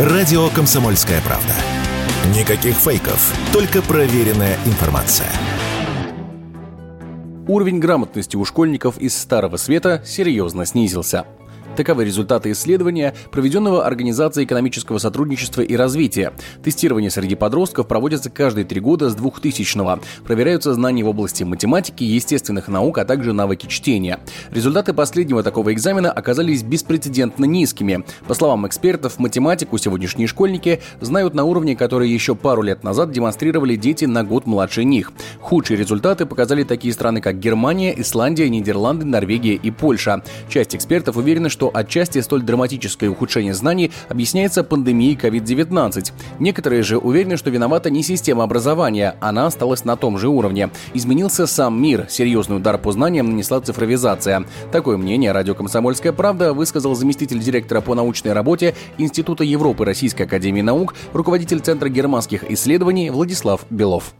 Радио «Комсомольская правда». Никаких фейков, только проверенная информация. Уровень грамотности у школьников из Старого Света серьезно снизился. Таковы результаты исследования, проведенного Организацией экономического сотрудничества и развития. Тестирование среди подростков проводится каждые три года с 2000-го. Проверяются знания в области математики, естественных наук, а также навыки чтения. Результаты последнего такого экзамена оказались беспрецедентно низкими. По словам экспертов, математику сегодняшние школьники знают на уровне, который еще пару лет назад демонстрировали дети на год младше них. Худшие результаты показали такие страны, как Германия, Исландия, Нидерланды, Норвегия и Польша. Часть экспертов уверена, что что отчасти столь драматическое ухудшение знаний объясняется пандемией COVID-19. Некоторые же уверены, что виновата не система образования, она осталась на том же уровне. Изменился сам мир, серьезный удар по знаниям нанесла цифровизация. Такое мнение радио «Комсомольская правда» высказал заместитель директора по научной работе Института Европы Российской Академии Наук, руководитель Центра германских исследований Владислав Белов.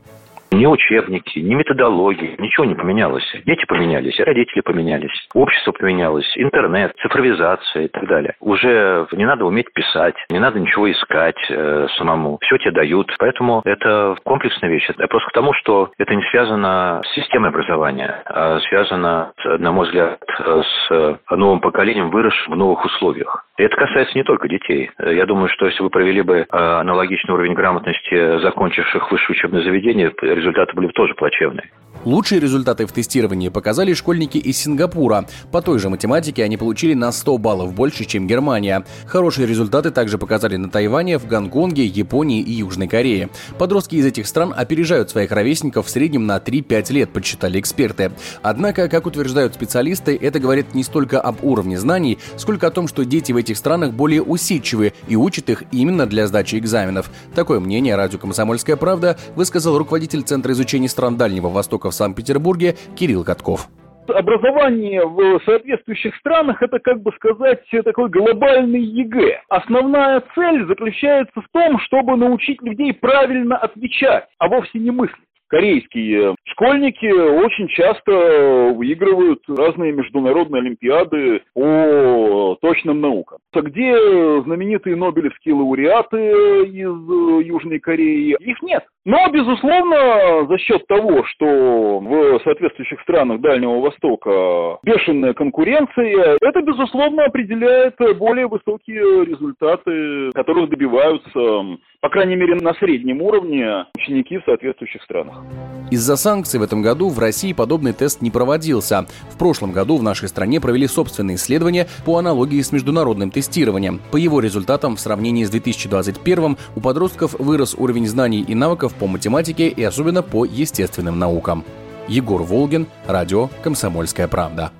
Ни учебники, ни методологии, ничего не поменялось. Дети поменялись, родители поменялись, общество поменялось, интернет, цифровизация и так далее. Уже не надо уметь писать, не надо ничего искать э, самому. Все тебе дают. Поэтому это комплексная вещь. Это просто к тому, что это не связано с системой образования, а связано, на мой взгляд, с новым поколением, выросшим в новых условиях. И это касается не только детей. Я думаю, что если вы провели бы э, аналогичный уровень грамотности закончивших высшее учебное заведение, результаты были бы тоже плачевные. Лучшие результаты в тестировании показали школьники из Сингапура. По той же математике они получили на 100 баллов больше, чем Германия. Хорошие результаты также показали на Тайване, в Гонконге, Японии и Южной Корее. Подростки из этих стран опережают своих ровесников в среднем на 3-5 лет, подсчитали эксперты. Однако, как утверждают специалисты, это говорит не столько об уровне знаний, сколько о том, что дети в этих странах более усидчивы и учат их именно для сдачи экзаменов. Такое мнение радио «Комсомольская правда» высказал руководитель Центра изучения стран Дальнего Востока в Санкт-Петербурге Кирилл Катков образование в соответствующих странах это, как бы сказать, такой глобальный ЕГЭ. Основная цель заключается в том, чтобы научить людей правильно отвечать, а вовсе не мыслить корейские школьники очень часто выигрывают разные международные олимпиады по точным наукам. Где знаменитые нобелевские лауреаты из Южной Кореи? Их нет. Но, безусловно, за счет того, что в соответствующих странах Дальнего Востока бешеная конкуренция, это, безусловно, определяет более высокие результаты, которых добиваются, по крайней мере, на среднем уровне ученики в соответствующих странах. Из-за санкций в этом году в России подобный тест не проводился. В прошлом году в нашей стране провели собственные исследования по аналогии с международным тестированием. По его результатам в сравнении с 2021 у подростков вырос уровень знаний и навыков по математике и особенно по естественным наукам. Егор Волгин, радио «Комсомольская правда».